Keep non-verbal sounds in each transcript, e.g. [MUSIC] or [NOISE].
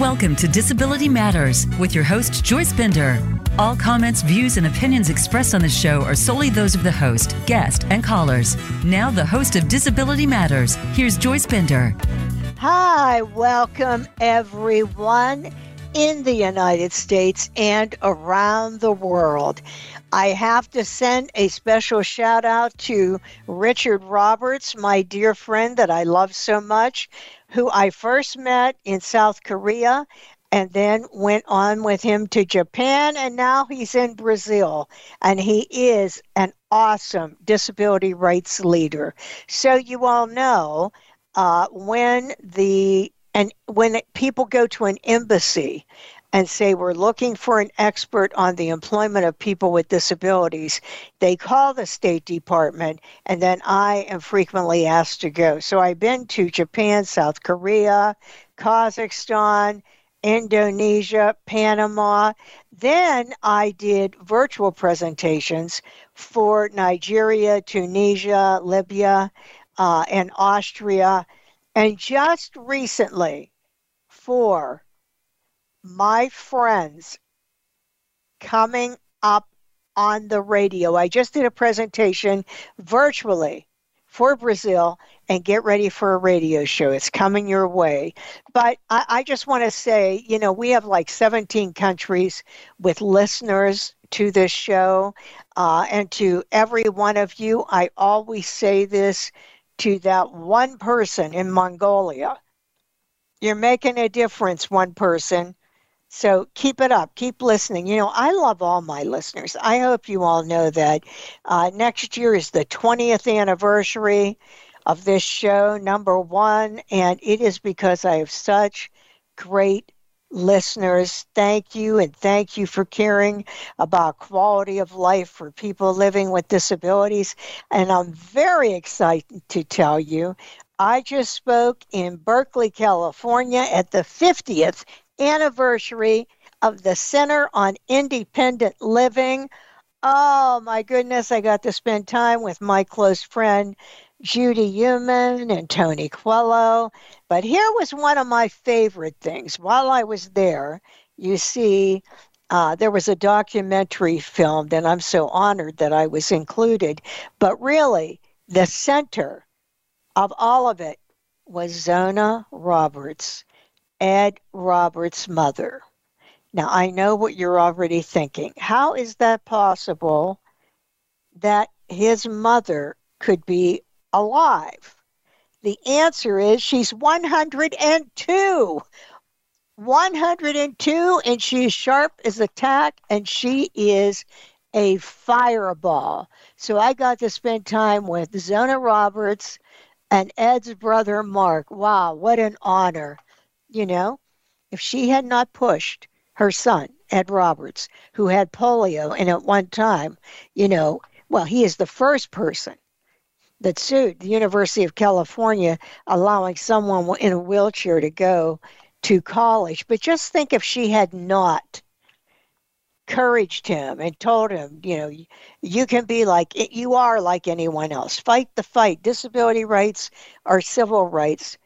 Welcome to Disability Matters with your host, Joyce Bender. All comments, views, and opinions expressed on the show are solely those of the host, guest, and callers. Now, the host of Disability Matters, here's Joyce Bender. Hi, welcome everyone in the United States and around the world. I have to send a special shout out to Richard Roberts, my dear friend that I love so much, who I first met in South Korea and then went on with him to Japan, and now he's in Brazil. And he is an awesome disability rights leader. So you all know uh, when the and when people go to an embassy and say we're looking for an expert on the employment of people with disabilities, they call the State Department, and then I am frequently asked to go. So I've been to Japan, South Korea, Kazakhstan, Indonesia, Panama. Then I did virtual presentations for Nigeria, Tunisia, Libya, uh, and Austria. And just recently, for my friends coming up on the radio, I just did a presentation virtually for Brazil and get ready for a radio show. It's coming your way. But I, I just want to say, you know, we have like 17 countries with listeners to this show. Uh, and to every one of you, I always say this to that one person in Mongolia. You're making a difference, one person. So keep it up. Keep listening. You know, I love all my listeners. I hope you all know that uh, next year is the 20th anniversary of this show, number one, and it is because I have such great listeners. Thank you, and thank you for caring about quality of life for people living with disabilities. And I'm very excited to tell you, I just spoke in Berkeley, California at the 50th anniversary of the Center on Independent Living. Oh my goodness, I got to spend time with my close friend Judy Heumann and Tony Coelho. But here was one of my favorite things. While I was there, you see, uh, there was a documentary filmed, and I'm so honored that I was included. But really, the center of all of it was Zona Roberts. Ed Roberts' mother. Now, I know what you're already thinking. How is that possible that his mother could be alive? The answer is she's 102. 102, and she's sharp as a tack, and she is a fireball. So I got to spend time with Zona Roberts and Ed's brother Mark. Wow, what an honor. You know, if she had not pushed her son, Ed Roberts, who had polio and at one time, you know, well, he is the first person that sued the University of California, allowing someone in a wheelchair to go to college. But just think if she had not encouraged him and told him, you know, you can be like, you are like anyone else. Fight the fight. Disability rights are civil rights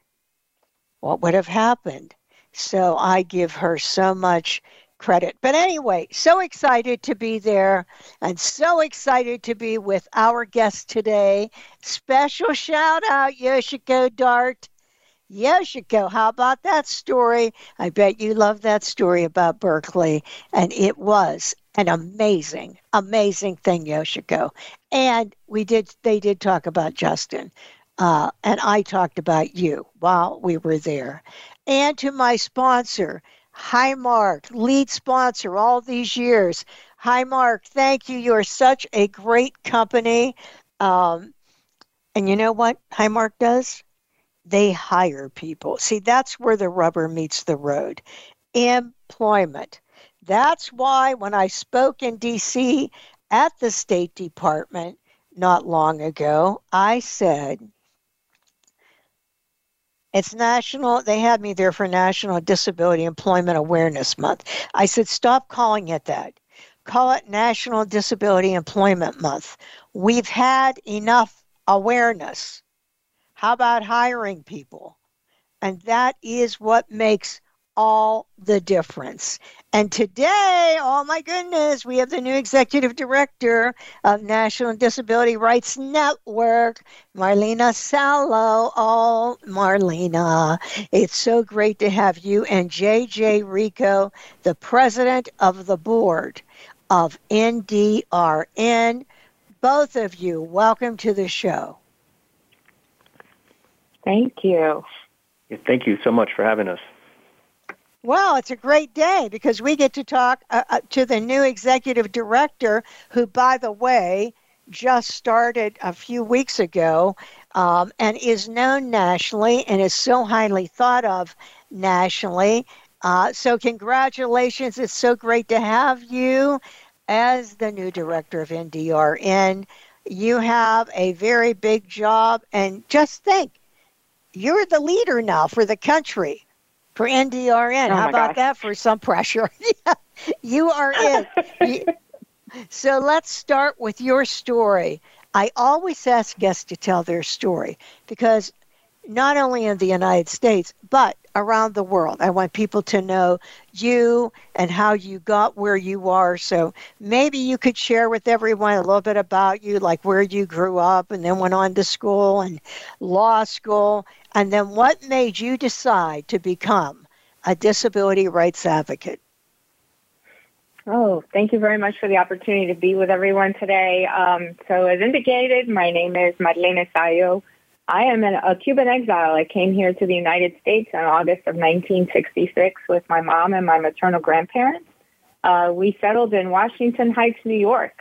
what would have happened? So I give her so much credit. But anyway, so excited to be there and so excited to be with our guest today. Special shout out, Yoshiko Dart. Yoshiko, how about that story? I bet you love that story about Berkeley. And it was an amazing, amazing thing, Yoshiko. And we did they did talk about Justin. Uh, and I talked about you while we were there. And to my sponsor, Highmark, lead sponsor all these years. Highmark, thank you. You're such a great company. Um, and you know what Highmark does? They hire people. See, that's where the rubber meets the road. Employment. That's why when I spoke in DC at the State Department not long ago, I said, it's national, they had me there for National Disability Employment Awareness Month. I said, stop calling it that. Call it National Disability Employment Month. We've had enough awareness. How about hiring people? And that is what makes all the difference. And today, oh my goodness, we have the new executive director of National Disability Rights Network, Marlena Sallo. Oh, Marlena, it's so great to have you and JJ Rico, the president of the board of NDRN. Both of you, welcome to the show. Thank you. Thank you so much for having us. Well, it's a great day because we get to talk uh, uh, to the new executive director, who, by the way, just started a few weeks ago um, and is known nationally and is so highly thought of nationally. Uh, so, congratulations. It's so great to have you as the new director of NDRN. You have a very big job, and just think you're the leader now for the country for NDRN. Oh How about gosh. that for some pressure? [LAUGHS] you are in. [LAUGHS] so let's start with your story. I always ask guests to tell their story because not only in the United States, but around the world. I want people to know you and how you got where you are. So maybe you could share with everyone a little bit about you, like where you grew up and then went on to school and law school, and then what made you decide to become a disability rights advocate. Oh, thank you very much for the opportunity to be with everyone today. Um, so, as indicated, my name is Marlene Sallo. I am an, a Cuban exile. I came here to the United States in August of 1966 with my mom and my maternal grandparents. Uh, we settled in Washington Heights, New York.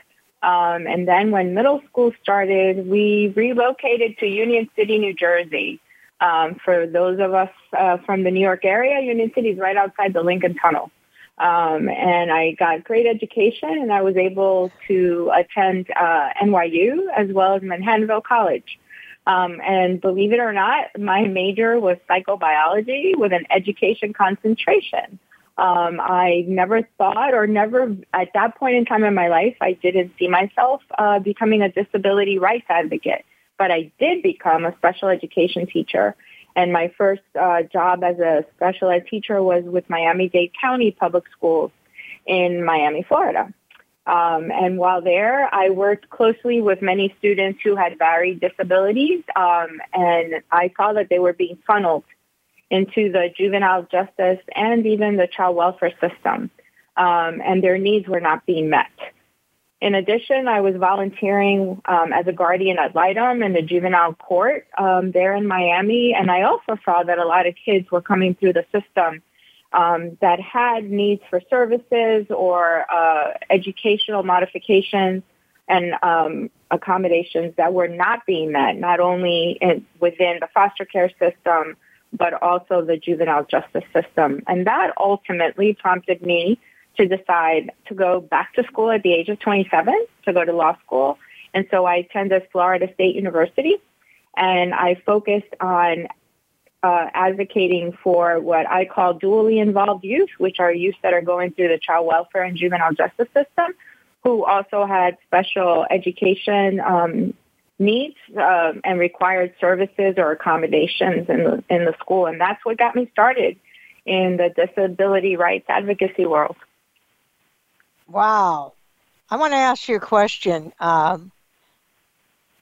Um, and then when middle school started, we relocated to Union City, New Jersey. Um, for those of us uh, from the New York area, Union City is right outside the Lincoln Tunnel. Um, and I got great education, and I was able to attend uh, NYU as well as Manhattanville College. Um, and believe it or not, my major was psychobiology with an education concentration. Um, I never thought or never at that point in time in my life, I didn't see myself uh, becoming a disability rights advocate. But I did become a special education teacher. And my first uh, job as a special ed teacher was with Miami-Dade County Public Schools in Miami, Florida. Um, and while there, I worked closely with many students who had varied disabilities, um, and I saw that they were being funneled into the juvenile justice and even the child welfare system, um, and their needs were not being met. In addition, I was volunteering um, as a guardian ad litem in the juvenile court um, there in Miami, and I also saw that a lot of kids were coming through the system um, that had needs for services or uh, educational modifications and um, accommodations that were not being met, not only in, within the foster care system, but also the juvenile justice system. And that ultimately prompted me to decide to go back to school at the age of 27 to go to law school. And so I attended Florida State University and I focused on uh, advocating for what I call dually involved youth, which are youth that are going through the child welfare and juvenile justice system, who also had special education um, needs uh, and required services or accommodations in the, in the school. And that's what got me started in the disability rights advocacy world. Wow. I want to ask you a question. Um,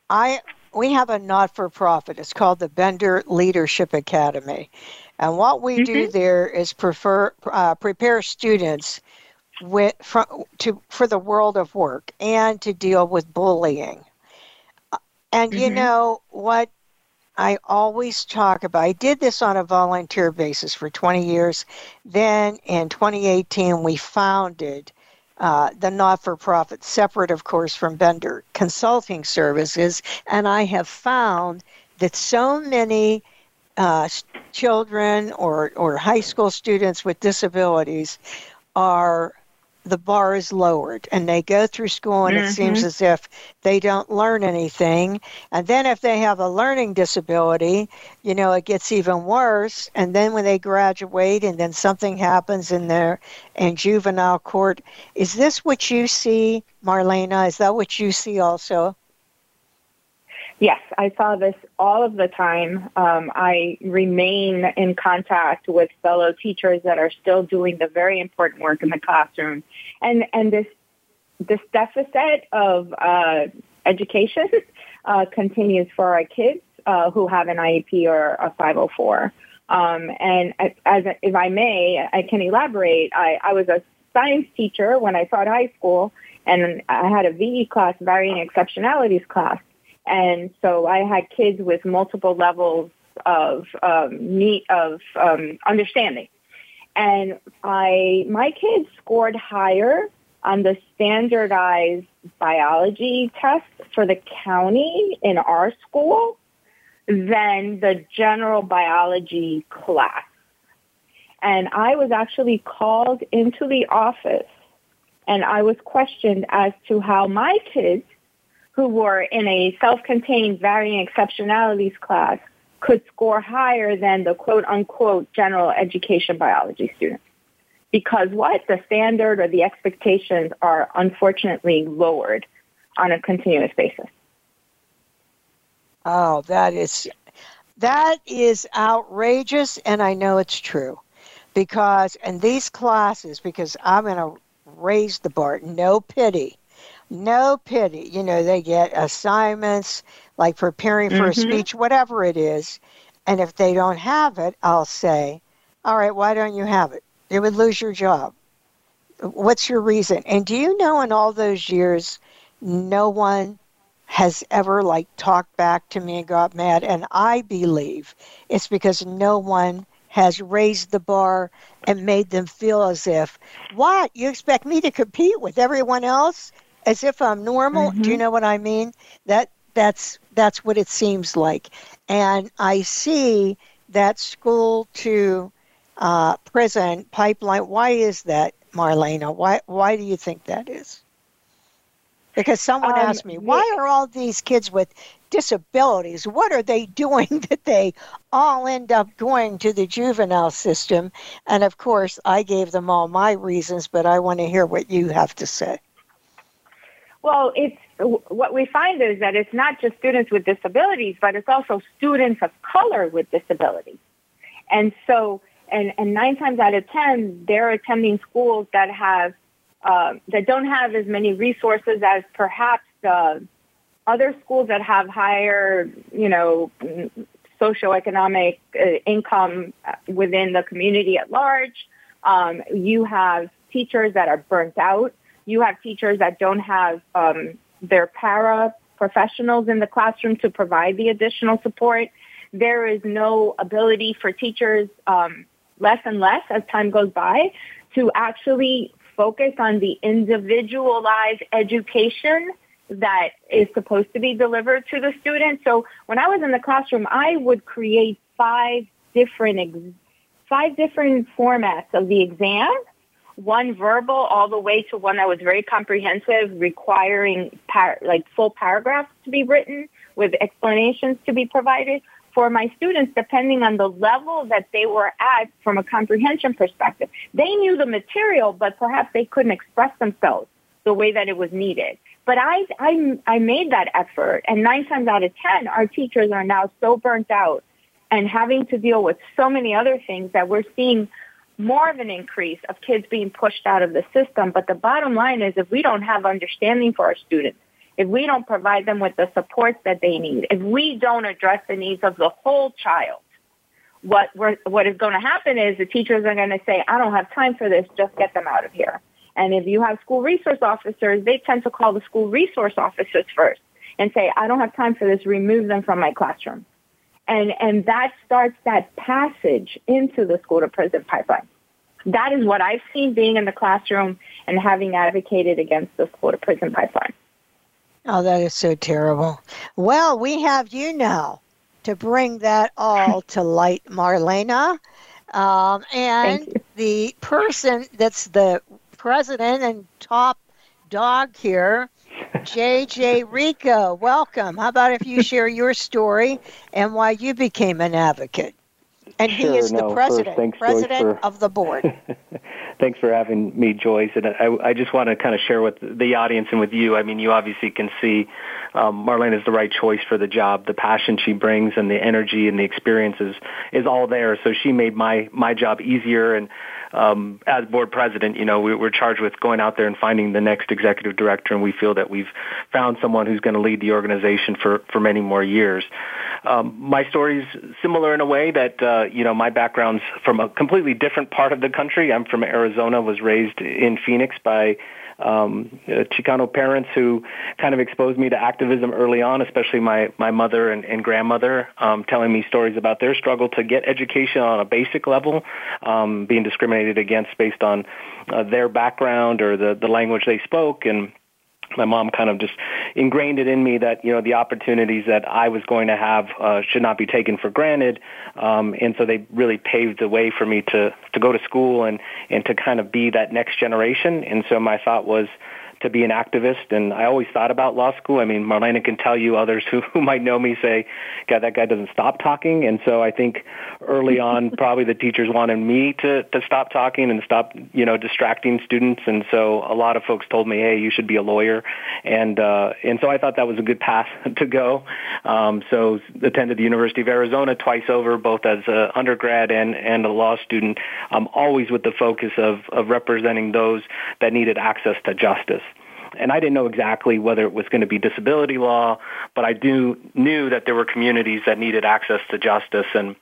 I we have a not for profit. It's called the Bender Leadership Academy, and what we mm-hmm. do there is prefer uh, prepare students with for, to for the world of work and to deal with bullying. And mm-hmm. you know what I always talk about. I did this on a volunteer basis for 20 years. Then in 2018, we founded uh, the not for profit, separate, of course, from Bender Consulting Services. And I have found that so many uh, children or, or high school students with disabilities are the bar is lowered and they go through school and mm-hmm. it seems as if they don't learn anything. And then if they have a learning disability you know it gets even worse. And then when they graduate and then something happens in their in juvenile court is this what you see marlena? Is that what you see also Yes, I saw this all of the time. Um, I remain in contact with fellow teachers that are still doing the very important work in the classroom, and and this this deficit of uh, education [LAUGHS] uh, continues for our kids uh, who have an IEP or a 504. Um, and as, as, if I may, I can elaborate. I, I was a science teacher when I taught high school, and I had a VE class, varying exceptionalities class. And so I had kids with multiple levels of um, need of um, understanding. And I, my kids scored higher on the standardized biology test for the county in our school than the general biology class. And I was actually called into the office and I was questioned as to how my kids who were in a self-contained varying exceptionalities class could score higher than the quote unquote general education biology students. Because what? The standard or the expectations are unfortunately lowered on a continuous basis. Oh, that is that is outrageous and I know it's true. Because in these classes because I'm to raise the bar, no pity no pity. You know, they get assignments like preparing for mm-hmm. a speech, whatever it is. And if they don't have it, I'll say, all right, why don't you have it? You would lose your job. What's your reason? And do you know in all those years, no one has ever like talked back to me and got mad. And I believe it's because no one has raised the bar and made them feel as if, what? You expect me to compete with everyone else? As if I'm normal. Mm-hmm. Do you mm-hmm. know what I mean? That that's that's what it seems like, and I see that school to uh, prison pipeline. Why is that, Marlena? Why why do you think that is? Because someone um, asked me, why are all these kids with disabilities? What are they [LAUGHS] doing that they all end up going to the juvenile system? And of course, I gave them all my reasons, but I want to hear what you have to say. Well, it's what we find is that it's not just students with disabilities, but it's also students of color with disabilities. And so, and, and nine times out of ten, they're attending schools that have uh, that don't have as many resources as perhaps uh, other schools that have higher, you know, socioeconomic uh, income within the community at large. Um, you have teachers that are burnt out you have teachers that don't have um, their para professionals in the classroom to provide the additional support. There is no ability for teachers, um, less and less as time goes by, to actually focus on the individualized education that is supposed to be delivered to the students. So when I was in the classroom, I would create five different ex- five different formats of the exam one verbal all the way to one that was very comprehensive, requiring par- like full paragraphs to be written with explanations to be provided for my students depending on the level that they were at from a comprehension perspective. They knew the material, but perhaps they couldn't express themselves the way that it was needed. But I, I, I made that effort and nine times out of 10, our teachers are now so burnt out and having to deal with so many other things that we're seeing more of an increase of kids being pushed out of the system. But the bottom line is if we don't have understanding for our students, if we don't provide them with the supports that they need, if we don't address the needs of the whole child, what we're, what is going to happen is the teachers are going to say, I don't have time for this, just get them out of here. And if you have school resource officers, they tend to call the school resource officers first and say, I don't have time for this, remove them from my classroom. And, and that starts that passage into the school to prison pipeline. That is what I've seen being in the classroom and having advocated against the school to prison pipeline. Oh, that is so terrible. Well, we have you now to bring that all [LAUGHS] to light, Marlena. Um, and the person that's the president and top dog here JJ Rico, welcome. How about if you [LAUGHS] share your story and why you became an advocate? And sure, he is no, the president, thanks, president for, of the board. [LAUGHS] thanks for having me, Joyce. And I, I just want to kind of share with the audience and with you. I mean, you obviously can see um, Marlene is the right choice for the job. The passion she brings and the energy and the experiences is all there. So she made my my job easier and um, as board president, you know, we, we're charged with going out there and finding the next executive director, and we feel that we've found someone who's going to lead the organization for, for many more years. Um, my story's similar in a way that, uh, you know, my background's from a completely different part of the country. I'm from Arizona, was raised in Phoenix by um, uh, Chicano parents who kind of exposed me to activism early on, especially my, my mother and, and grandmother, um, telling me stories about their struggle to get education on a basic level, um, being discriminated against based on uh, their background or the, the language they spoke. And my mom kind of just ingrained it in me that you know the opportunities that I was going to have uh, should not be taken for granted, um, and so they really paved the way for me to to go to school and and to kind of be that next generation. And so my thought was to be an activist. And I always thought about law school. I mean, Marlena can tell you others who, [LAUGHS] who might know me say, God, that guy doesn't stop talking. And so I think early [LAUGHS] on, probably the teachers wanted me to, to stop talking and stop, you know, distracting students. And so a lot of folks told me, hey, you should be a lawyer. And, uh, and so I thought that was a good path [LAUGHS] to go. Um, so attended the University of Arizona twice over, both as an undergrad and, and a law student, um, always with the focus of, of representing those that needed access to justice and I didn't know exactly whether it was going to be disability law, but I do knew that there were communities that needed access to justice and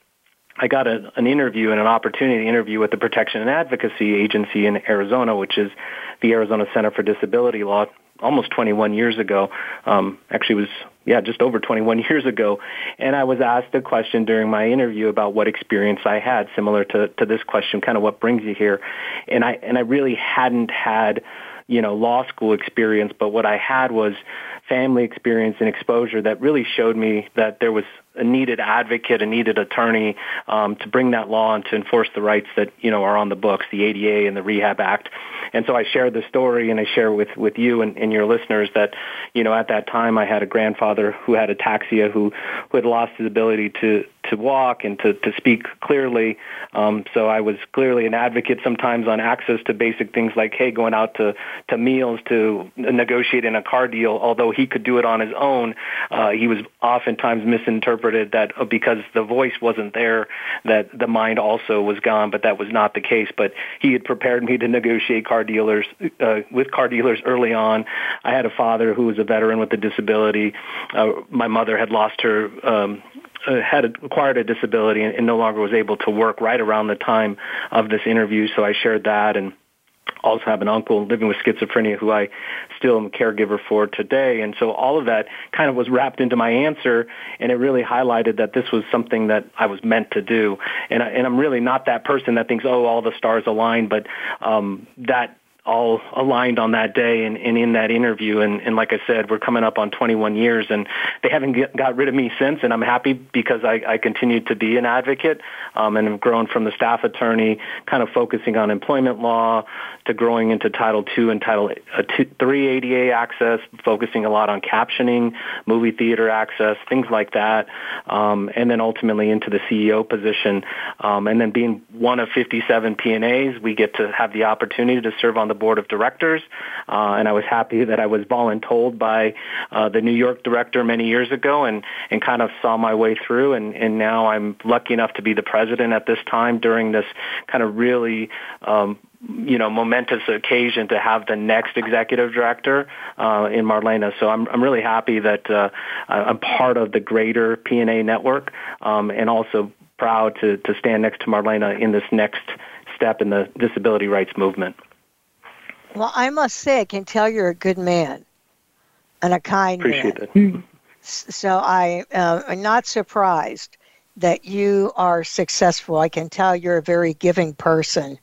I got a, an interview and an opportunity to interview with the Protection and Advocacy Agency in Arizona, which is the Arizona Center for Disability Law, almost 21 years ago. Um, actually, was yeah, just over 21 [LAUGHS] years ago. And I was asked a question during my interview about what experience I had, similar to to this question, kind of what brings you here. And I and I really hadn't had you know, law school experience, but what I had was family experience and exposure that really showed me that there was a needed advocate, a needed attorney um, to bring that law and to enforce the rights that you know are on the books, the ADA and the Rehab Act. And so I shared the story, and I share with with you and, and your listeners that you know at that time I had a grandfather who had ataxia, who who had lost his ability to to walk and to to speak clearly. Um, so I was clearly an advocate sometimes on access to basic things like hey, going out to to meals, to negotiating a car deal. Although he could do it on his own, uh, he was oftentimes misinterpreted that uh, because the voice wasn't there, that the mind also was gone, but that was not the case. But he had prepared me to negotiate car dealers uh, with car dealers early on. I had a father who was a veteran with a disability. Uh, my mother had lost her. Um, uh, had acquired a disability and, and no longer was able to work right around the time of this interview. So I shared that and also have an uncle living with schizophrenia who I still am a caregiver for today. And so all of that kind of was wrapped into my answer and it really highlighted that this was something that I was meant to do. And, I, and I'm really not that person that thinks, oh, all the stars align, but um, that all aligned on that day and, and in that interview. And, and like I said, we're coming up on 21 years, and they haven't get, got rid of me since. And I'm happy because I, I continue to be an advocate um, and have grown from the staff attorney, kind of focusing on employment law, to growing into Title II and Title uh, III ADA access, focusing a lot on captioning, movie theater access, things like that, um, and then ultimately into the CEO position. Um, and then being one of 57 P&As, we get to have the opportunity to serve on the board of directors, uh, and I was happy that I was voluntold by uh, the New York director many years ago, and and kind of saw my way through, and and now I'm lucky enough to be the president at this time during this kind of really um, you know, momentous occasion to have the next executive director uh, in Marlena. So I'm I'm really happy that uh, I'm part of the greater P&A network, um, and also proud to to stand next to Marlena in this next step in the disability rights movement. Well, I must say, I can tell you're a good man and a kind Appreciate man. It. So I uh, am not surprised that you are successful. I can tell you're a very giving person.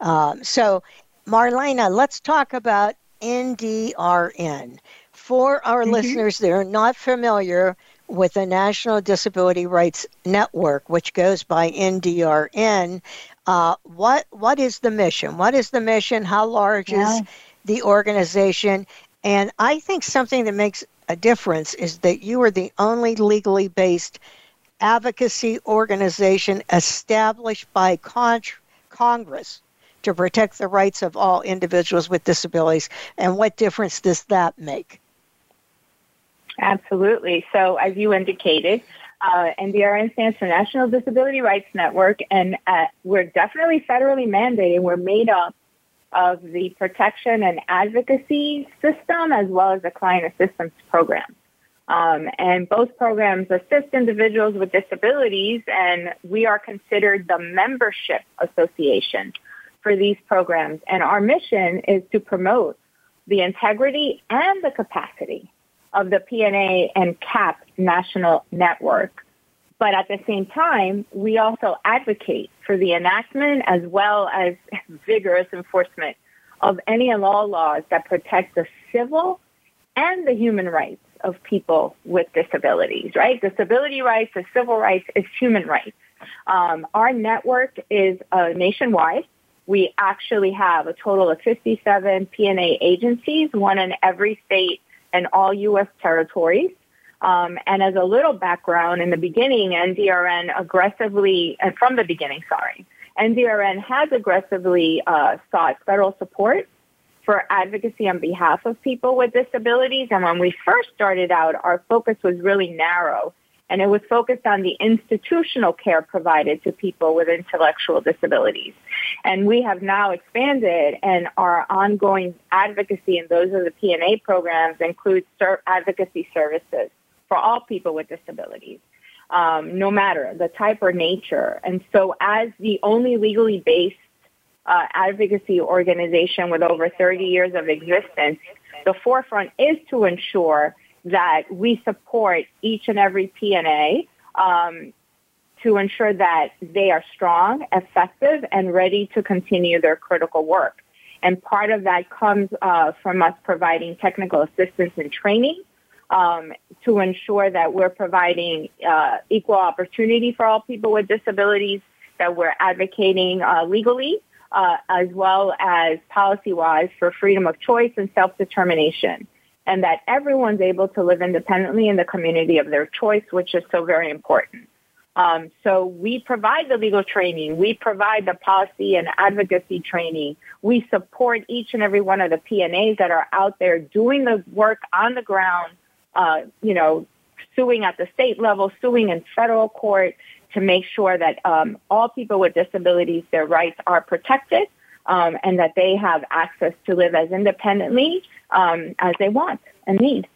Um, so, Marlena, let's talk about NDRN. For our mm-hmm. listeners that are not familiar with the National Disability Rights Network, which goes by NDRN, uh, what what is the mission? What is the mission? How large yeah. is the organization? And I think something that makes a difference is that you are the only legally based advocacy organization established by con- Congress to protect the rights of all individuals with disabilities. And what difference does that make? Absolutely. So, as you indicated, uh, NDRN stands for National Disability Rights Network, and uh, we're definitely federally mandated. We're made up of the protection and advocacy system as well as the client assistance program. Um, and both programs assist individuals with disabilities, and we are considered the membership association for these programs. And our mission is to promote the integrity and the capacity of the P&A and CAP national network. But at the same time, we also advocate for the enactment as well as [LAUGHS] vigorous enforcement of any and all laws that protect the civil and the human rights of people with disabilities, right? Disability rights, the civil rights is human rights. Um, our network is uh, nationwide. We actually have a total of 57 P&A agencies, one in every state and all U.S. territories. Um, and as a little background, in the beginning, NDRN aggressively, and from the beginning, sorry, NDRN has aggressively uh, sought federal support for advocacy on behalf of people with disabilities. And when we first started out, our focus was really narrow and it was focused on the institutional care provided to people with intellectual disabilities. And we have now expanded and our ongoing advocacy and those of the P&A programs include ser- advocacy services for all people with disabilities. Um, no matter the type or nature. And so as the only legally based uh, advocacy organization with over 30 years of existence, the forefront is to ensure that we support each and every P&A um, to ensure that they are strong, effective, and ready to continue their critical work. And part of that comes uh, from us providing technical assistance and training um, to ensure that we're providing uh, equal opportunity for all people with disabilities, that we're advocating uh, legally, uh, as well as policy-wise for freedom of choice and self-determination and that everyone's able to live independently in the community of their choice, which is so very important. Um, so we provide the legal training. We provide the policy and advocacy training. We support each and every one of the P&As that are out there doing the work on the ground, uh, you know, suing at the state level, suing in federal court to make sure that um, all people with disabilities, their rights are protected um, and that they have access to live as independently um, as they want and need.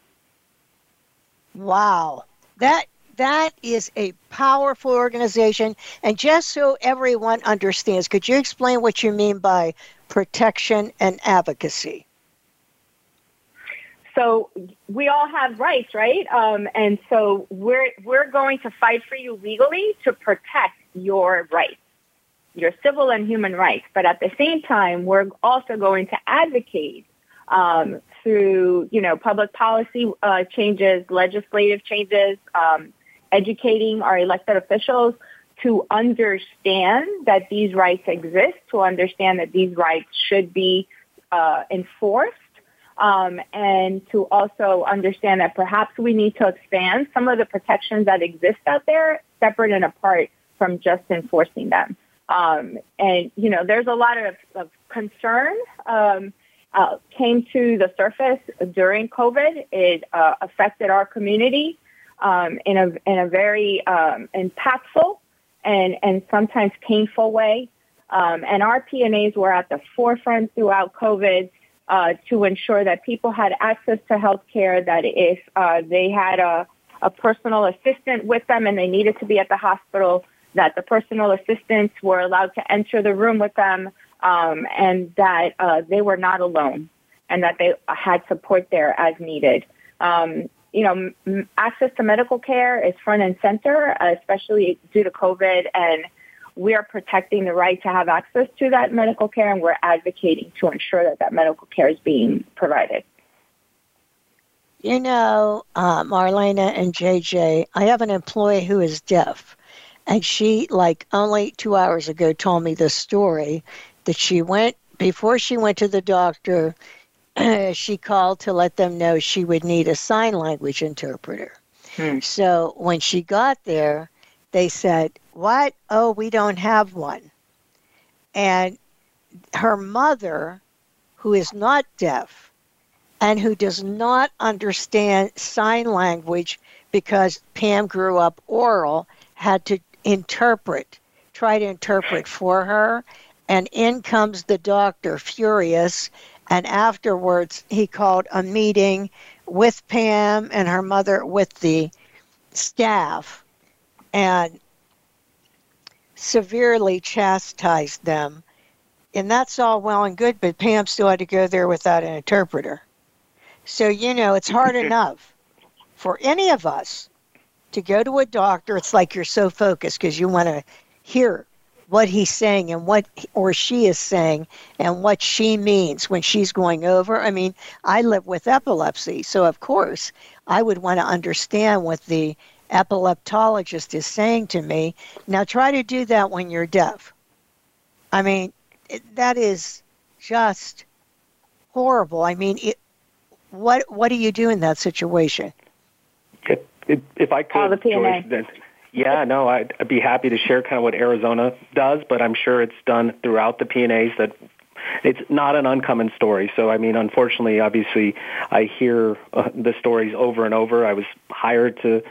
Wow, that that is a powerful organization. And just so everyone understands, could you explain what you mean by protection and advocacy? So we all have rights, right? Um, and so we're we're going to fight for you legally to protect your rights your civil and human rights. But at the same time, we're also going to advocate um, through, you know, public policy uh, changes, legislative changes, um, educating our elected officials to understand that these rights exist, to understand that these rights should be uh, enforced, um, and to also understand that perhaps we need to expand some of the protections that exist out there, separate and apart from just enforcing them. Um, and, you know, there's a lot of, of concern um, uh, came to the surface during COVID. It uh, affected our community um, in, a, in a very um, impactful and, and sometimes painful way. Um, and our P&As were at the forefront throughout COVID uh, to ensure that people had access to health care, that if uh, they had a, a personal assistant with them and they needed to be at the hospital, that the personal assistants were allowed to enter the room with them, um, and that uh, they were not alone, and that they had support there as needed. Um, you know, m- access to medical care is front and center, especially due to COVID, and we are protecting the right to have access to that medical care, and we're advocating to ensure that that medical care is being provided. You know, uh, Marlena and JJ, I have an employee who is deaf. And she, like, only two hours ago told me the story that she went, before she went to the doctor, [CLEARS THROAT] she called to let them know she would need a sign language interpreter. Hmm. So when she got there, they said, What? Oh, we don't have one. And her mother, who is not deaf and who does not understand sign language because Pam grew up oral, had to interpret, try to interpret for her. And in comes the doctor, furious. And afterwards, he called a meeting with Pam and her mother with the staff and severely chastised them. And that's all well and good, but Pam still had to go there without an interpreter. So, you know, it's hard [LAUGHS] enough for any of us to go to a doctor. It's like you're so focused because you want to hear what he's saying and what or she is saying and what she means when she's going over. I mean, I live with epilepsy, so of course I would want to understand what the epileptologist is saying to me. Now try to do that when you're deaf. I mean, it, that is just horrible. I mean, it, what what do you do in that situation? If, if, if I could, Joyce, then, yeah, no, I'd, I'd be happy to share kind of what Arizona does, but I'm sure it's done throughout the P&As that it's not an uncommon story. So, I mean, unfortunately, obviously, I hear uh, the stories over and over. I was hired to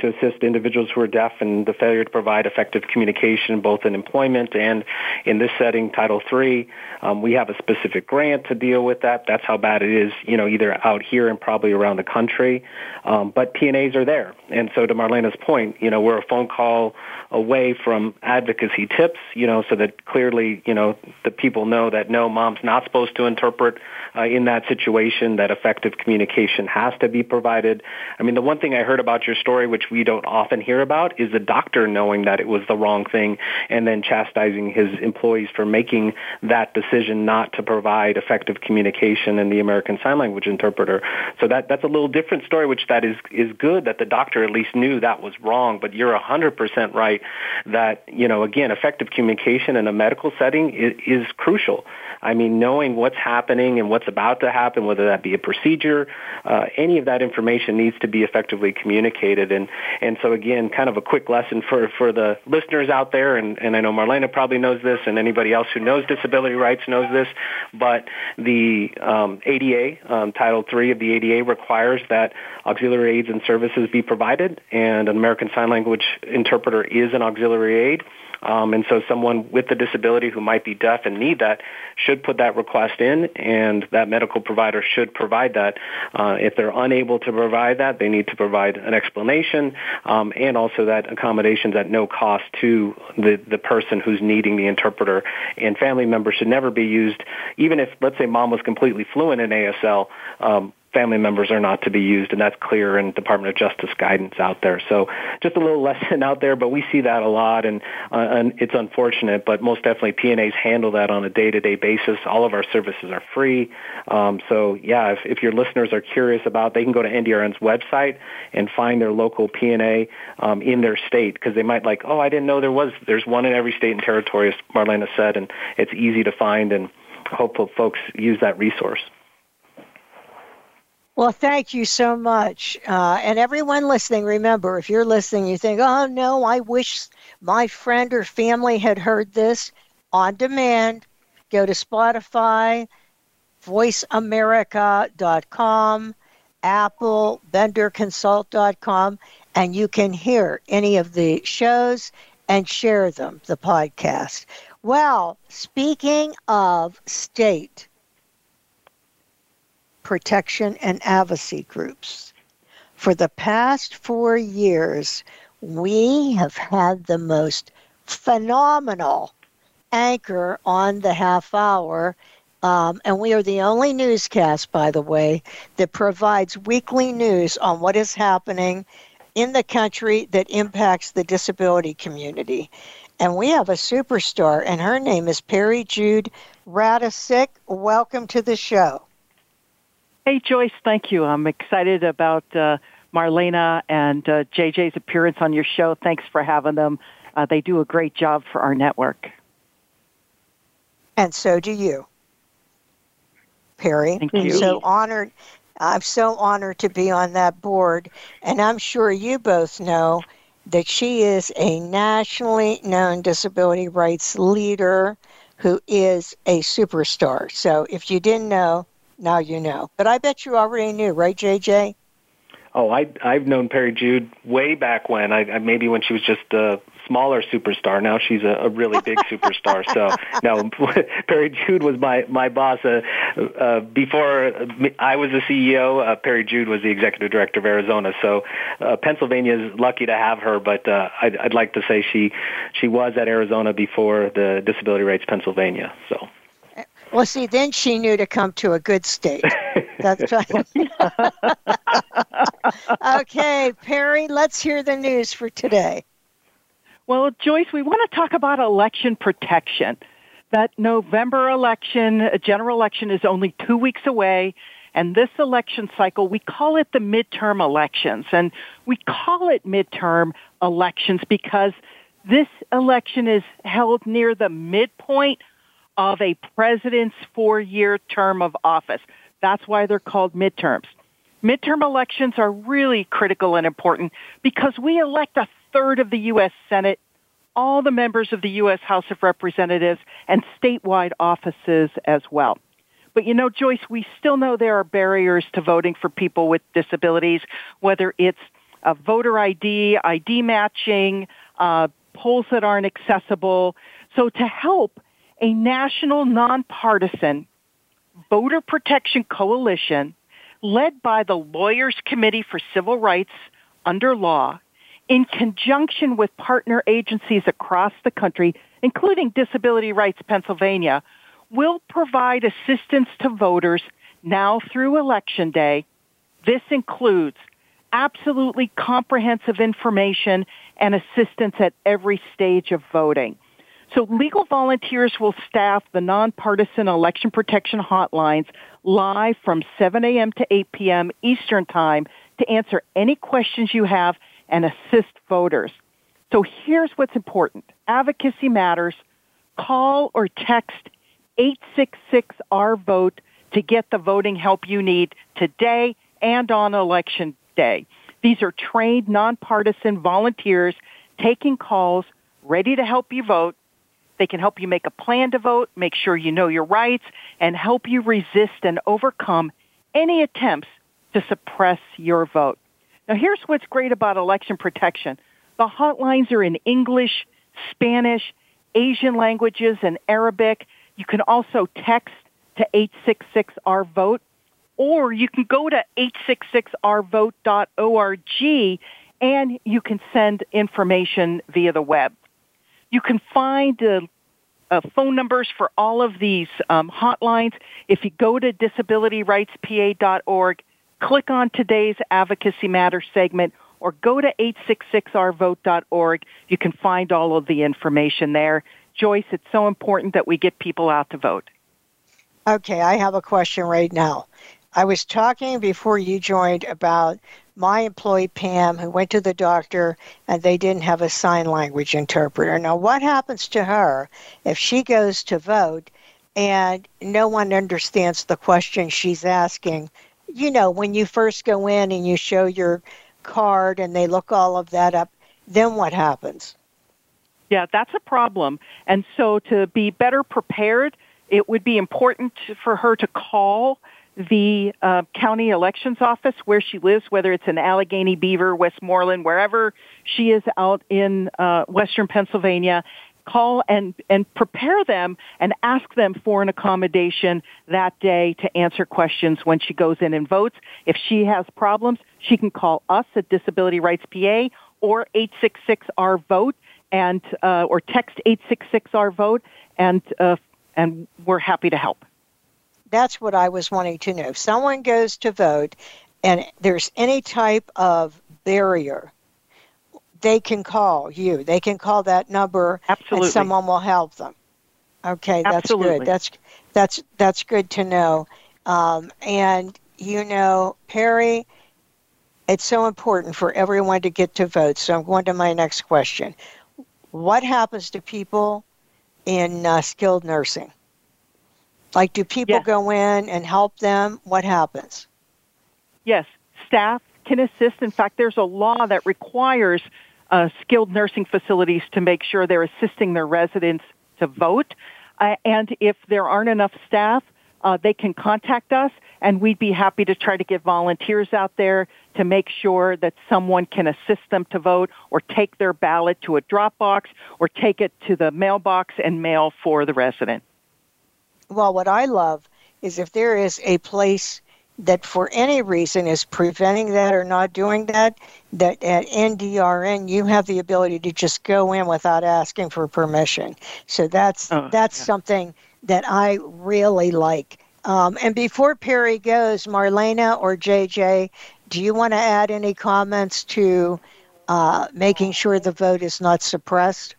to assist individuals who are deaf and the failure to provide effective communication both in employment and in this setting, Title III. Um, we have a specific grant to deal with that. That's how bad it is, you know, either out here and probably around the country. Um, but P&As are there. And so to Marlena's point, you know, we're a phone call away from advocacy tips, you know, so that clearly, you know, the people know that no, mom's not supposed to interpret uh, in that situation, that effective communication has to be provided. I mean, the one thing I heard about your story, which we don't often hear about is the doctor knowing that it was the wrong thing and then chastising his employees for making that decision not to provide effective communication in the American Sign Language interpreter. So that that's a little different story, which that is is good that the doctor at least knew that was wrong. But you're a hundred percent right that you know again effective communication in a medical setting is, is crucial. I mean, knowing what's happening and what's about to happen, whether that be a procedure, uh, any of that information needs to be effectively communicated. And and so again, kind of a quick lesson for for the listeners out there, and, and I know Marlena probably knows this, and anybody else who knows disability rights knows this, but the um, ADA, um, Title III of the ADA requires that auxiliary aids and services be provided, and an American Sign Language interpreter is an auxiliary aid. Um, and so someone with a disability who might be deaf and need that should put that request in, and that medical provider should provide that. Uh, if they're unable to provide that, they need to provide an explanation um, and also that accommodations at no cost to the, the person who's needing the interpreter. And family members should never be used, even if, let's say, mom was completely fluent in ASL. Um, family members are not to be used, and that's clear in Department of Justice guidance out there. So just a little [LAUGHS] lesson out there, but we see that a lot, and, uh, and it's unfortunate, but most definitely P&As handle that on a day-to-day basis. All of our services are free. Um, so yeah, if, if your listeners are curious about, they can go to NDRN's website and find their local P&A um, in their state because they might like, oh, I didn't know there was. There's one in every state and territory, as Marlena said, and it's easy to find, and hope folks use that resource. Well, thank you so much. Uh, and everyone listening, remember, if you're listening, you think, oh, no, I wish my friend or family had heard this on demand, go to Spotify, voiceamerica.com, Apple, benderconsult.com, and you can hear any of the shows and share them, the podcast. Well, speaking of state, protection and advocacy groups. For the past four years, we have had the most phenomenal anchor on the half hour. Um, and we are the only newscast, by the way, that provides weekly news on what is happening in the country that impacts the disability community. And we have a superstar, and her name is Peri Jude Radecic. Welcome to the show. Hey, Joyce, thank you. I'm excited about uh, Marlena and uh, JJ's appearance on your show. Thanks for having them. Uh, they do a great job for our network. And so do you, Peri. Thank you. So honored. I'm so honored to be on that board. And I'm sure you both know that she is a nationally known disability rights leader who is a superstar. So if you didn't know, now you know. But I bet you already knew, right, JJ? Oh, I I've known Peri Jude way back when. I, I maybe when she was just a smaller superstar. Now she's a, a really big [LAUGHS] superstar. So no, [LAUGHS] Peri Jude was my my boss uh, uh, before I was the CEO. Uh, Peri Jude was the executive director of Arizona. So uh, Pennsylvania is lucky to have her. But uh, I'd, I'd like to say she she was at Arizona before the Disability Rights Pennsylvania. So. Well, see, then she knew to come to a good state. That's right. [LAUGHS] okay, Peri, let's hear the news for today. Well, Joyce, we want to talk about election protection. That November election, a general election, is only two weeks away. And this election cycle, we call it the midterm elections. And we call it midterm elections because this election is held near the midpoint of a president's four-year term of office. That's why they're called midterms. Midterm elections are really critical and important because we elect a third of the U.S. Senate, all the members of the U.S. House of Representatives, and statewide offices as well. But you know, Joyce, we still know there are barriers to voting for people with disabilities, whether it's a voter ID, ID matching, uh, polls that aren't accessible. So to help, a national nonpartisan voter protection coalition led by the Lawyers Committee for Civil Rights under law in conjunction with partner agencies across the country, including Disability Rights Pennsylvania, will provide assistance to voters now through Election Day. This includes absolutely comprehensive information and assistance at every stage of voting. So legal volunteers will staff the nonpartisan election protection hotlines live from 7 a.m. to 8 p.m. Eastern Time to answer any questions you have and assist voters. So here's what's important. Advocacy matters. Call or text 866-OUR-VOTE to get the voting help you need today and on election day. These are trained nonpartisan volunteers taking calls ready to help you vote they can help you make a plan to vote, make sure you know your rights, and help you resist and overcome any attempts to suppress your vote. Now here's what's great about election protection. The hotlines are in English, Spanish, Asian languages, and Arabic. You can also text to 866-OUR-VOTE, or you can go to 866ourvote.org and you can send information via the web. You can find uh, uh, phone numbers for all of these um, hotlines. If you go to disabilityrightspa.org, click on today's Advocacy Matters segment, or go to 866ourvote.org. You can find all of the information there. Joyce, it's so important that we get people out to vote. Okay, I have a question right now. I was talking before you joined about my employee Pam who went to the doctor and they didn't have a sign language interpreter. Now, what happens to her if she goes to vote and no one understands the question she's asking? You know, when you first go in and you show your card and they look all of that up, then what happens? Yeah, that's a problem. And so to be better prepared, it would be important for her to call the uh, county elections office where she lives, whether it's in Allegheny, Beaver, Westmoreland, wherever she is out in uh, western Pennsylvania, call and, and prepare them and ask them for an accommodation that day to answer questions when she goes in and votes. If she has problems, she can call us at Disability Rights PA or 866-OUR-VOTE and, uh, or text 866-OUR-VOTE and, uh, and we're happy to help that's what I was wanting to know. If someone goes to vote and there's any type of barrier, they can call you. They can call that number Absolutely. and someone will help them. Okay, that's Absolutely. good. That's that's that's good to know. Um, and you know, Peri, it's so important for everyone to get to vote. So I'm going to my next question. What happens to people in uh, skilled nursing? Like, do people yes. go in and help them? What happens? Yes, staff can assist. In fact, there's a law that requires uh, skilled nursing facilities to make sure they're assisting their residents to vote. Uh, and if there aren't enough staff, uh, they can contact us, and we'd be happy to try to get volunteers out there to make sure that someone can assist them to vote or take their ballot to a drop box or take it to the mailbox and mail for the resident. Well, what I love is if there is a place that for any reason is preventing that or not doing that, that at NDRN you have the ability to just go in without asking for permission. So that's oh, that's yeah. something that I really like. Um, and before Peri goes, Marlene or JJ, do you want to add any comments to uh, making sure the vote is not suppressed?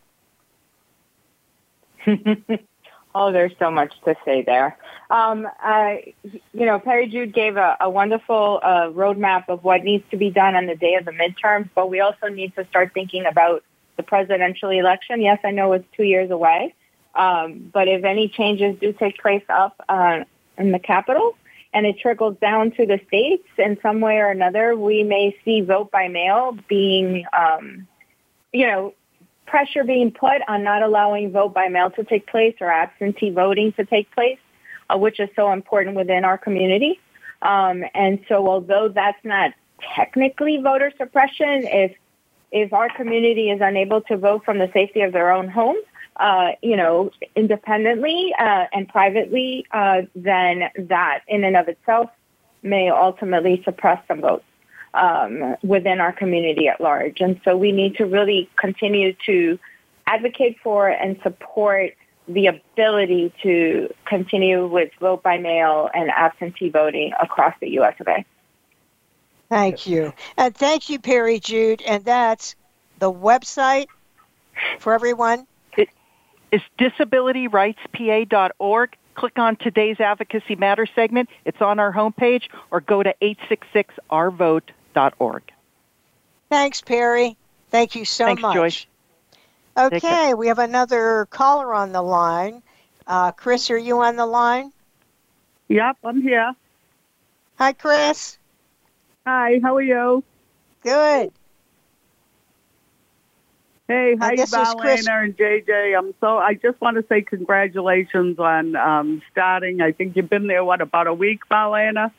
[LAUGHS] oh, there's so much to say there. Um, uh, you know, Peri Jude gave a, a wonderful uh, roadmap of what needs to be done on the day of the midterms, but we also need to start thinking about the presidential election. Yes, I know it's two years away, um, but if any changes do take place up uh, in the Capitol and it trickles down to the states in some way or another, we may see vote by mail being, um, you know, pressure being put on not allowing vote by mail to take place or absentee voting to take place uh, which is so important within our community. Um, and so although that's not technically voter suppression, if if our community is unable to vote from the safety of their own homes, uh, you know, independently uh, and privately, uh, then that in and of itself may ultimately suppress some votes um, within our community at large. And so we need to really continue to advocate for and support the ability to continue with vote by mail and absentee voting across the U.S. of A. Thank you. And thank you, Peri Jude. And that's the website for everyone. It is disabilityrightspa.org. Click on today's Advocacy Matter segment. It's on our homepage, or go to 866ourvote.org. Thanks, Peri. Thank you so Thanks, much. Joyce. Okay, we have another caller on the line. Uh, Chris, are you on the line? Yep, I'm here. Hi, Chris. Hi, how are you? Good. Hey, hi, Marlene and JJ. I'm so. I just want to say congratulations on um, starting. I think you've been there what about a week, Marlene?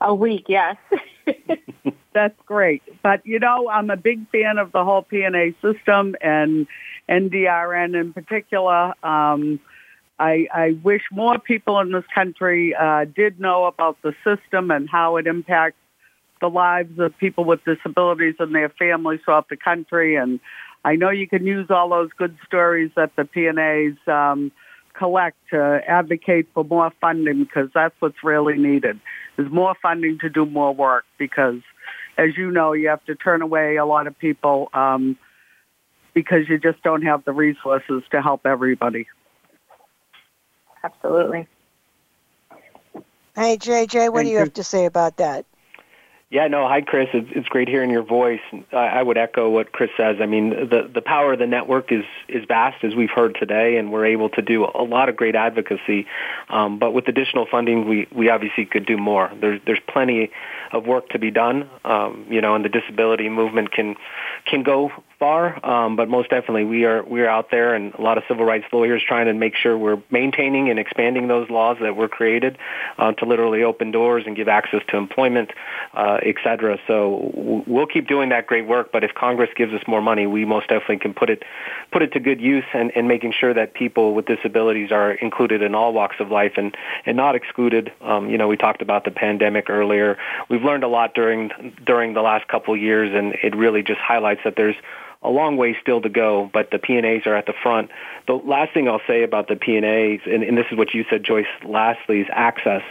A week, yes. [LAUGHS] [LAUGHS] That's great. But you know, I'm a big fan of the whole P&A system and NDRN in particular. Um, I, I wish more people in this country uh, did know about the system and how it impacts the lives of people with disabilities and their families throughout the country. And I know you can use all those good stories that the P&As um, collect to advocate for more funding because that's what's really needed. Is more funding to do more work because as you know, you have to turn away a lot of people um, because you just don't have the resources to help everybody. Absolutely. Hey, JJ, what Thank do you, you have to say about that? Yeah, no, hi, Chris. It's, it's great hearing your voice. I, I would echo what Chris says. I mean, the, the power of the network is, is vast, as we've heard today, and we're able to do a lot of great advocacy. Um, but with additional funding, we, we obviously could do more. There's, there's plenty of work to be done, um, you know, and the disability movement can, can go far, um, but most definitely we are we are out there, and a lot of civil rights lawyers trying to make sure we're maintaining and expanding those laws that were created uh, to literally open doors and give access to employment, uh, et cetera. So we'll keep doing that great work. But if Congress gives us more money, we most definitely can put it put it to good use and, and making sure that people with disabilities are included in all walks of life and and not excluded. Um, you know, we talked about the pandemic earlier. We've learned a lot during during the last couple years, and it really just highlights that there's a long way still to go, but the P&As are at the front. The last thing I'll say about the P&As, and, and this is what you said, Joyce, lastly, is access.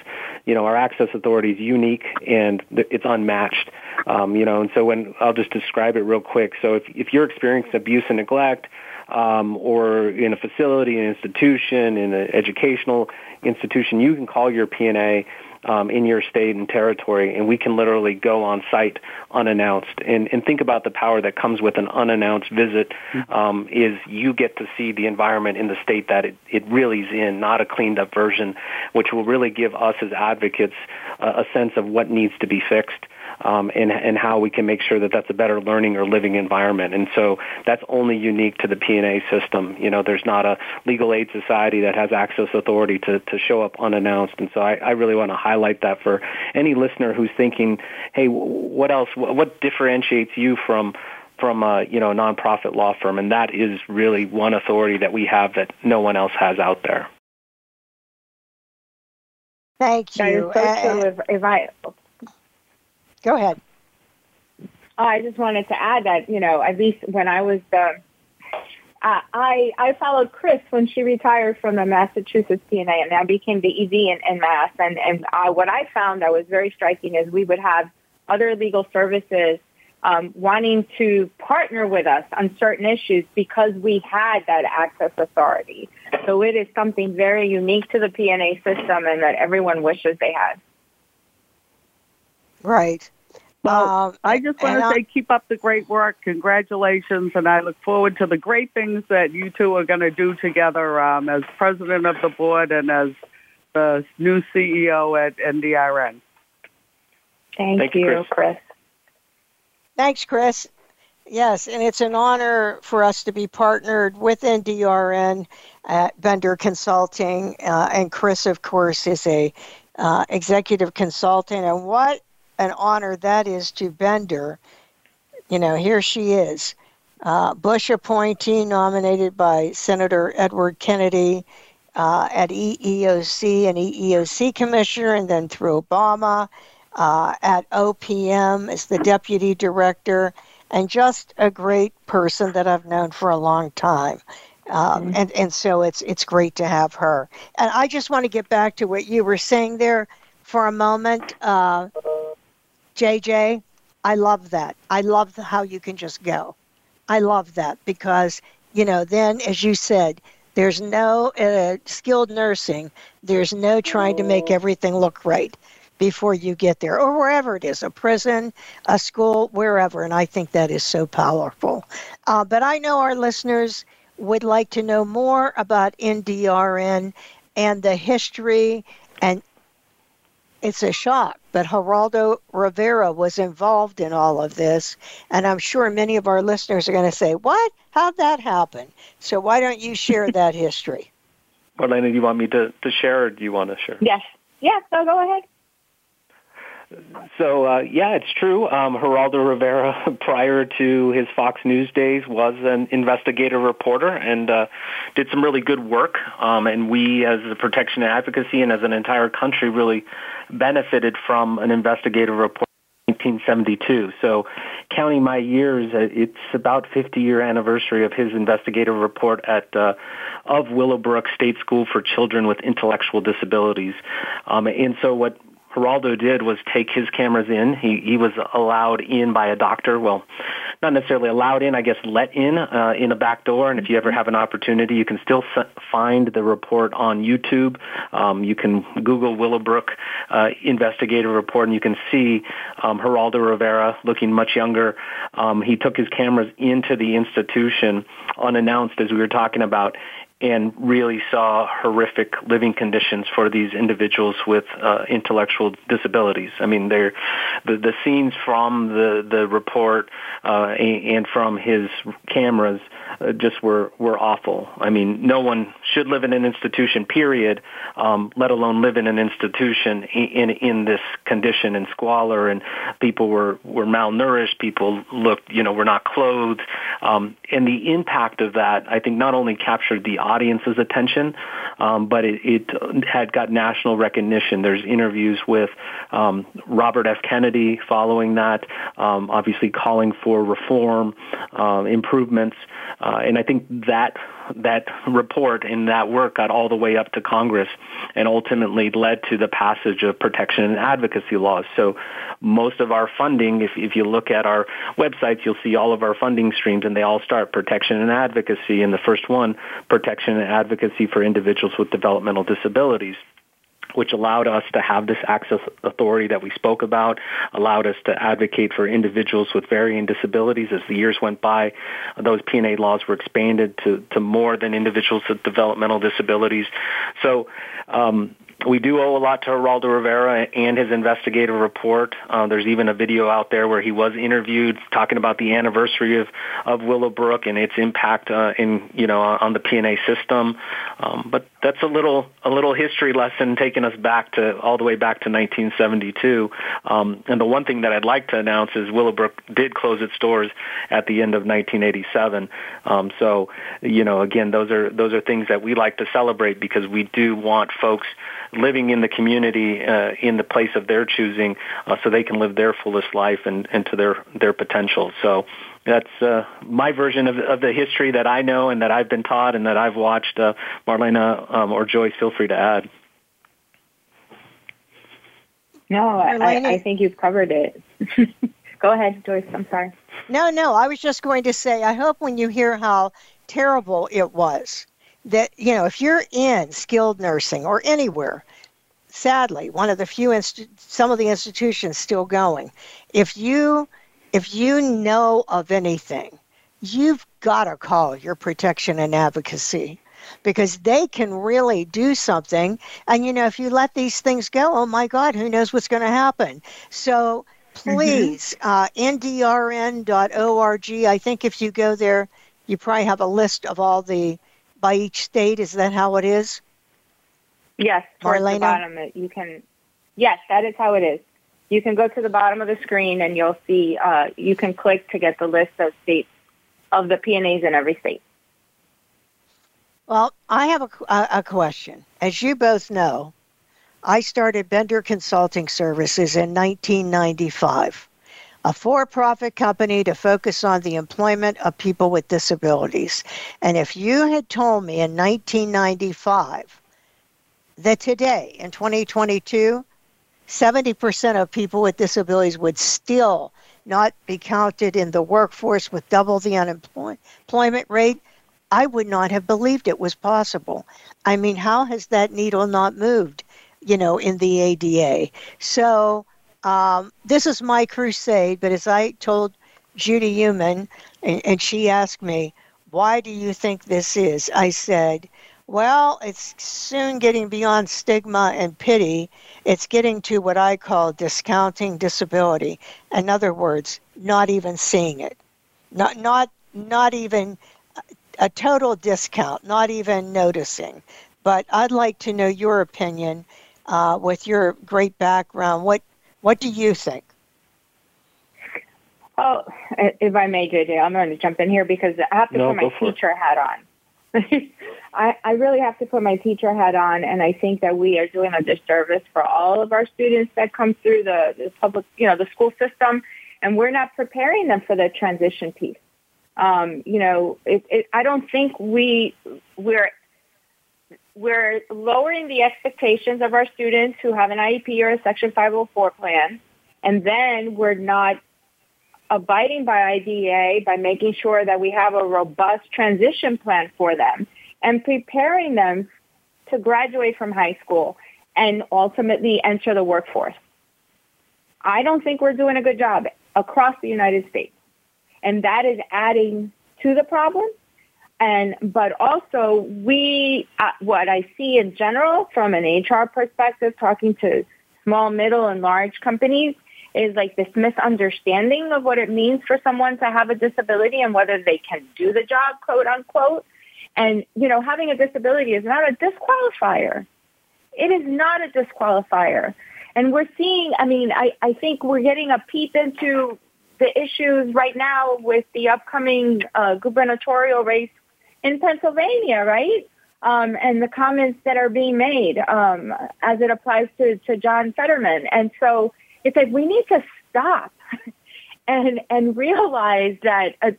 You know, our access authority is unique and it's unmatched. Um, you know, and so when I'll just describe it real quick. So if, if you're experiencing abuse and neglect, um, or in a facility, an institution, in an educational institution, you can call your P&A um, in your state and territory, and we can literally go on site unannounced. And, and think about the power that comes with an unannounced visit. Mm-hmm. Um, is you get to see the environment in the state that it, it really is in, not a cleaned up version, which will really give us as advocates uh, a sense of what needs to be fixed. Um, and, and how we can make sure that that's a better learning or living environment. And so that's only unique to the P&A system. You know, there's not a legal aid society that has access authority to, to show up unannounced. And so I, I really want to highlight that for any listener who's thinking, hey, what else, what differentiates you from from a you know a nonprofit law firm, and that is really one authority that we have that no one else has out there. Thank you. So uh, if, if I go ahead. I just wanted to add that you know at least when I was the uh, I I followed Chris when she retired from the Massachusetts P&A, and I became the ED in, in Mass. And and uh, what I found that was very striking is we would have other legal services um, wanting to partner with us on certain issues because we had that access authority. So it is something very unique to the P&A system and that everyone wishes they had. Right. Well, um, I just want to say keep up the great work. Congratulations. And I look forward to the great things that you two are going to do together um, as president of the board and as the new CEO at NDRN. Thank, Thank you, Chris. Chris. Thanks, Chris. Yes, and it's an honor for us to be partnered with NDRN at Bender Consulting, uh, and Chris, of course, is a uh, executive consultant. And what an honor that is to Bender. You know, here she is, uh, Bush appointee nominated by Senator Edward Kennedy uh, at EEOC and EEOC commissioner, and then through Obama uh, at OPM as the deputy director, and just a great person that I've known for a long time. Um, mm-hmm. and, and so it's it's great to have her. And I just want to get back to what you were saying there for a moment, uh, JJ. I love that. I love how you can just go. I love that because you know then, as you said, there's no uh, skilled nursing. There's no trying to make everything look right before you get there, or wherever it is a prison, a school, wherever. And I think that is so powerful. Uh, but I know our listeners would like to know more about NDRN and the history. And it's a shock, but Geraldo Rivera was involved in all of this. And I'm sure many of our listeners are going to say, What? How'd that happen? So why don't you share [LAUGHS] that history? Marlene, do you want me to, to share or do you want to share? Yes. Yes, so go ahead. So uh, yeah, it's true. Um, Geraldo Rivera, [LAUGHS] prior to his Fox News days, was an investigative reporter and uh, did some really good work. Um, and we, as the protection and advocacy, and as an entire country, really benefited from an investigative report. in 1972. So, counting my years, uh, it's about 50 year anniversary of his investigative report at uh, of Willowbrook State School for Children with Intellectual Disabilities. Um, and so, what Geraldo did was take his cameras in. He he was allowed in by a doctor. Well, not necessarily allowed in, I guess let in uh, in a back door. And if you ever have an opportunity, you can still find the report on YouTube. Um, you can Google Willowbrook uh, investigative report, and you can see um, Geraldo Rivera looking much younger. Um, he took his cameras into the institution unannounced, as we were talking about, and really saw horrific living conditions for these individuals with uh, intellectual disabilities. I mean, the the scenes from the the report uh, and from his cameras uh, just were were awful. I mean, no one should live in an institution, period. Um, let alone live in an institution in, in in this condition and squalor. And people were were malnourished. People looked, you know, were not clothed. Um, and the impact of that, I think, not only captured the audience's attention, um, but it, it had got national recognition. There's interviews with um, Robert F. Kennedy following that, um, obviously calling for reform, uh, improvements. Uh, and I think that that report and that work got all the way up to Congress and ultimately led to the passage of protection and advocacy laws. So most of our funding, if, if you look at our websites, you'll see all of our funding streams and they all start protection and advocacy. And the first one, protection and advocacy for individuals with developmental disabilities which allowed us to have this access authority that we spoke about, allowed us to advocate for individuals with varying disabilities. As the years went by, those P&A laws were expanded to, to more than individuals with developmental disabilities. So, um, we do owe a lot to Geraldo Rivera and his investigative report. Uh, there's even a video out there where he was interviewed talking about the anniversary of, of Willowbrook and its impact uh, in you know on the P&A system. Um, but that's a little a little history lesson taking us back to all the way back to 1972. Um, and the one thing that I'd like to announce is Willowbrook did close its doors at the end of 1987. Um, so you know again those are those are things that we like to celebrate because we do want folks living in the community uh, in the place of their choosing, uh, so they can live their fullest life and, and to their their potential. So that's uh, my version of, of the history that I know and that I've been taught and that I've watched. Uh, Marlene um, or Joyce, feel free to add. No, I, I think you've covered it. [LAUGHS] Go ahead, Joyce. I'm sorry. No, no, I was just going to say, I hope when you hear how terrible it was, that you know if you're in skilled nursing or anywhere sadly one of the few inst- some of the institutions still going if you if you know of anything you've got to call your protection and advocacy because they can really do something and you know if you let these things go oh my god who knows what's going to happen so please mm-hmm. uh, ndrn.org i think if you go there you probably have a list of all the by each state? Is that how it is? Yes, towards Marlene? the bottom. You can. Yes, that is how it is. You can go to the bottom of the screen and you'll see. Uh, you can click to get the list of states of the P&As in every state. Well, I have a, a question. As you both know, I started Bender Consulting Services in 1995 a for profit company to focus on the employment of people with disabilities. And if you had told me in 1995 that today, in 2022, 70% of people with disabilities would still not be counted in the workforce with double the unemployment rate, I would not have believed it was possible. I mean, how has that needle not moved, you know, in the ADA? So um, this is my crusade, but as I told Judy Heumann, and, and she asked me, why do you think this is? I said, well, it's soon getting beyond stigma and pity. It's getting to what I call discounting disability. In other words, not even seeing it. Not not not even a total discount, not even noticing. But I'd like to know your opinion uh, with your great background. What what do you think? Oh, if I may, JJ, I'm going to jump in here because I have to no, put my teacher it. hat on. [LAUGHS] I, I really have to put my teacher hat on, and I think that we are doing a disservice for all of our students that come through the, the public, you know, the school system, and we're not preparing them for the transition piece. Um, you know, it, it, I don't think we we're we're lowering the expectations of our students who have an IEP or a Section 504 plan, and then we're not abiding by IDEA by making sure that we have a robust transition plan for them and preparing them to graduate from high school and ultimately enter the workforce. I don't think we're doing a good job across the United States. And that is adding to the problem and but also we uh, what I see in general from an HR perspective, talking to small, middle, and large companies, is like this misunderstanding of what it means for someone to have a disability and whether they can do the job, quote unquote. And you know, having a disability is not a disqualifier. It is not a disqualifier. And we're seeing, I mean, I, I think we're getting a peep into the issues right now with the upcoming uh, gubernatorial race in Pennsylvania, right? Um, and the comments that are being made um, as it applies to, to John Fetterman. And so it's like we need to stop [LAUGHS] and and realize that uh,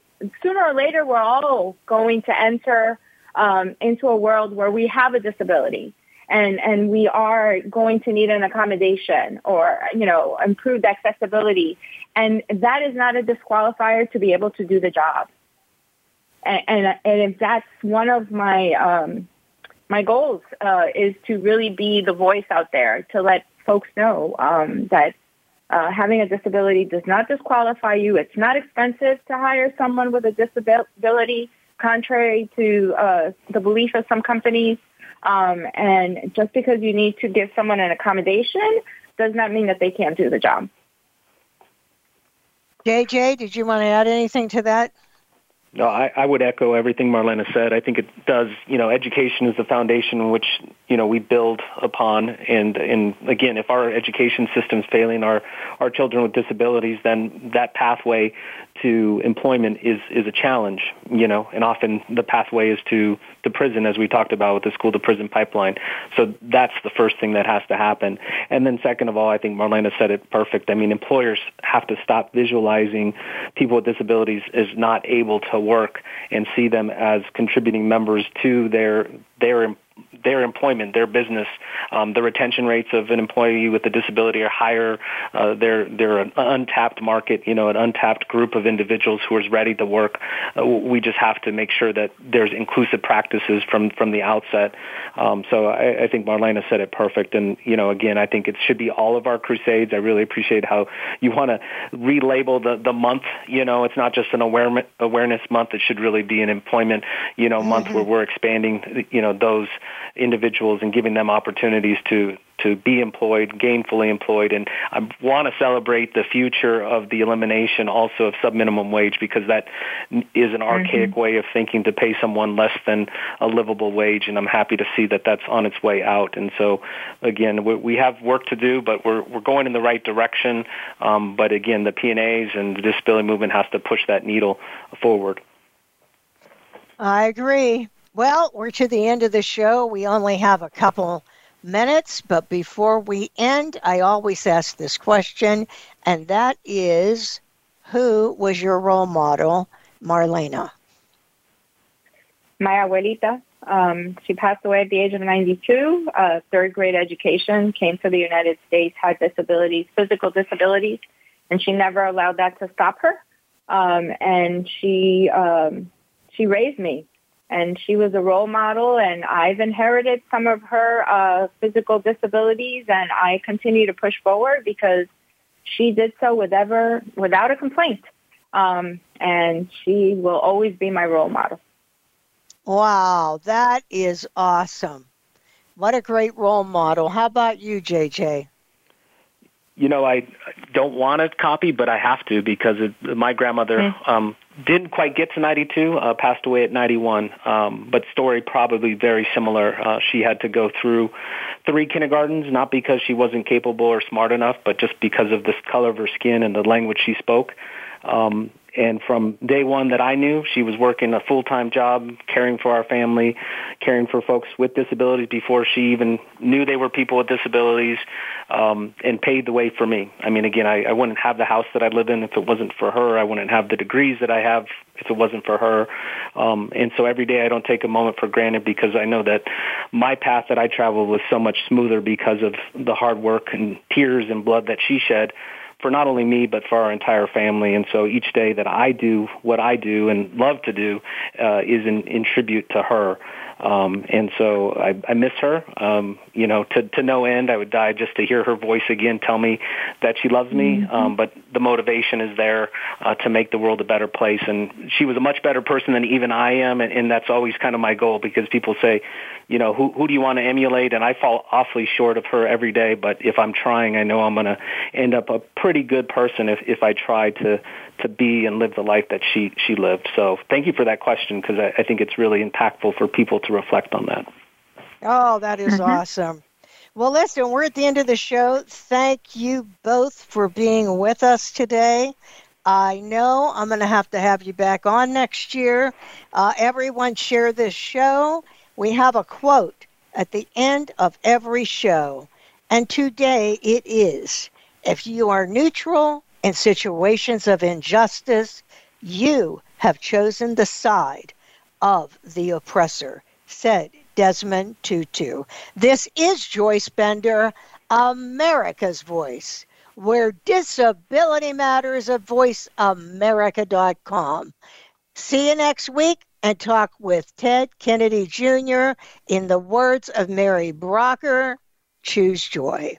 sooner or later we're all going to enter um, into a world where we have a disability and and we are going to need an accommodation or you know improved accessibility and that is not a disqualifier to be able to do the job and, and, if that's one of my um, my goals uh, is to really be the voice out there to let folks know um, that uh, having a disability does not disqualify you. It's not expensive to hire someone with a disability, contrary to uh, the belief of some companies. Um, and just because you need to give someone an accommodation does not mean that they can't do the job. JJ, did you want to add anything to that? No, I, I would echo everything Marlene said. I think it does. You know, education is the foundation which you know we build upon. And and again, if our education system's failing our our children with disabilities, then that pathway to employment is is a challenge, you know, and often the pathway is to to prison, as we talked about with the school to prison pipeline. So that's the first thing that has to happen. And then second of all, I think Marlene said it perfect. I mean, employers have to stop visualizing people with disabilities as not able to work and see them as contributing members to their their their employment, their business. Um, the retention rates of an employee with a disability are higher. Uh, they're they're an untapped market, you know, an untapped group of individuals who is ready to work. Uh, we just have to make sure that there's inclusive practices from from the outset. Um, so I, I think Marlene said it perfect, and you know, again, I think it should be all of our crusades. I really appreciate how you want to relabel the the month. You know, it's not just an awareness awareness month. It should really be an employment, you know, month mm-hmm. where we're expanding, you know, those individuals and giving them opportunities to to be employed, gainfully employed, and I want to celebrate the future of the elimination also of subminimum wage because that is an archaic mm-hmm. way of thinking to pay someone less than a livable wage, and I'm happy to see that that's on its way out. And so, again, we have work to do, but we're we're going in the right direction. Um, but again, the P&As and the disability movement has to push that needle forward. I agree. Well, we're to the end of the show. We only have a couple minutes, but before we end, I always ask this question, and that is who was your role model, Marlene? My abuelita. Um, she passed away at the age of 92, uh, third grade education, came to the United States, had disabilities, physical disabilities, and she never allowed that to stop her. Um, and she um, she raised me and she was a role model and I've inherited some of her uh, physical disabilities and I continue to push forward because she did so with ever, without a complaint. Um, and she will always be my role model. Wow, that is awesome. What a great role model. How about you, JJ? You know, I don't want to copy, but I have to because it, my grandmother mm. um, didn't quite get to 92, uh, passed away at 91. Um, but story probably very similar. Uh, she had to go through three kindergartens, not because she wasn't capable or smart enough, but just because of the color of her skin and the language she spoke. Um, and from day one that I knew, she was working a full-time job, caring for our family, caring for folks with disabilities before she even knew they were people with disabilities, um, and paved the way for me. I mean, again, I, I wouldn't have the house that I live in if it wasn't for her. I wouldn't have the degrees that I have if it wasn't for her. Um, and so every day I don't take a moment for granted because I know that my path that I traveled was so much smoother because of the hard work and tears and blood that she shed for not only me but for our entire family. And so each day that I do what I do and love to do uh, is in, in tribute to her. Um, and so I, I miss her, um, you know, to, to no end. I would die just to hear her voice again tell me that she loves me. Mm-hmm. Um, but the motivation is there uh, to make the world a better place. And she was a much better person than even I am. And, and that's always kind of my goal because people say, you know, who, who do you want to emulate? And I fall awfully short of her every day. But if I'm trying, I know I'm going to end up a pretty good person if, if I try to, to be and live the life that she, she lived. So thank you for that question because I, I think it's really impactful for people to reflect on that. Oh, that is mm-hmm. awesome. Well, listen, we're at the end of the show. Thank you both for being with us today. I know I'm going to have to have you back on next year. Uh, everyone, share this show. We have a quote at the end of every show, and today it is If you are neutral in situations of injustice, you have chosen the side of the oppressor, said Desmond Tutu. This is Joyce Bender, America's Voice, where disability matters at voiceamerica.com. See you next week and talk with Ted Kennedy Jr. in the words of Mary Brocker, choose joy.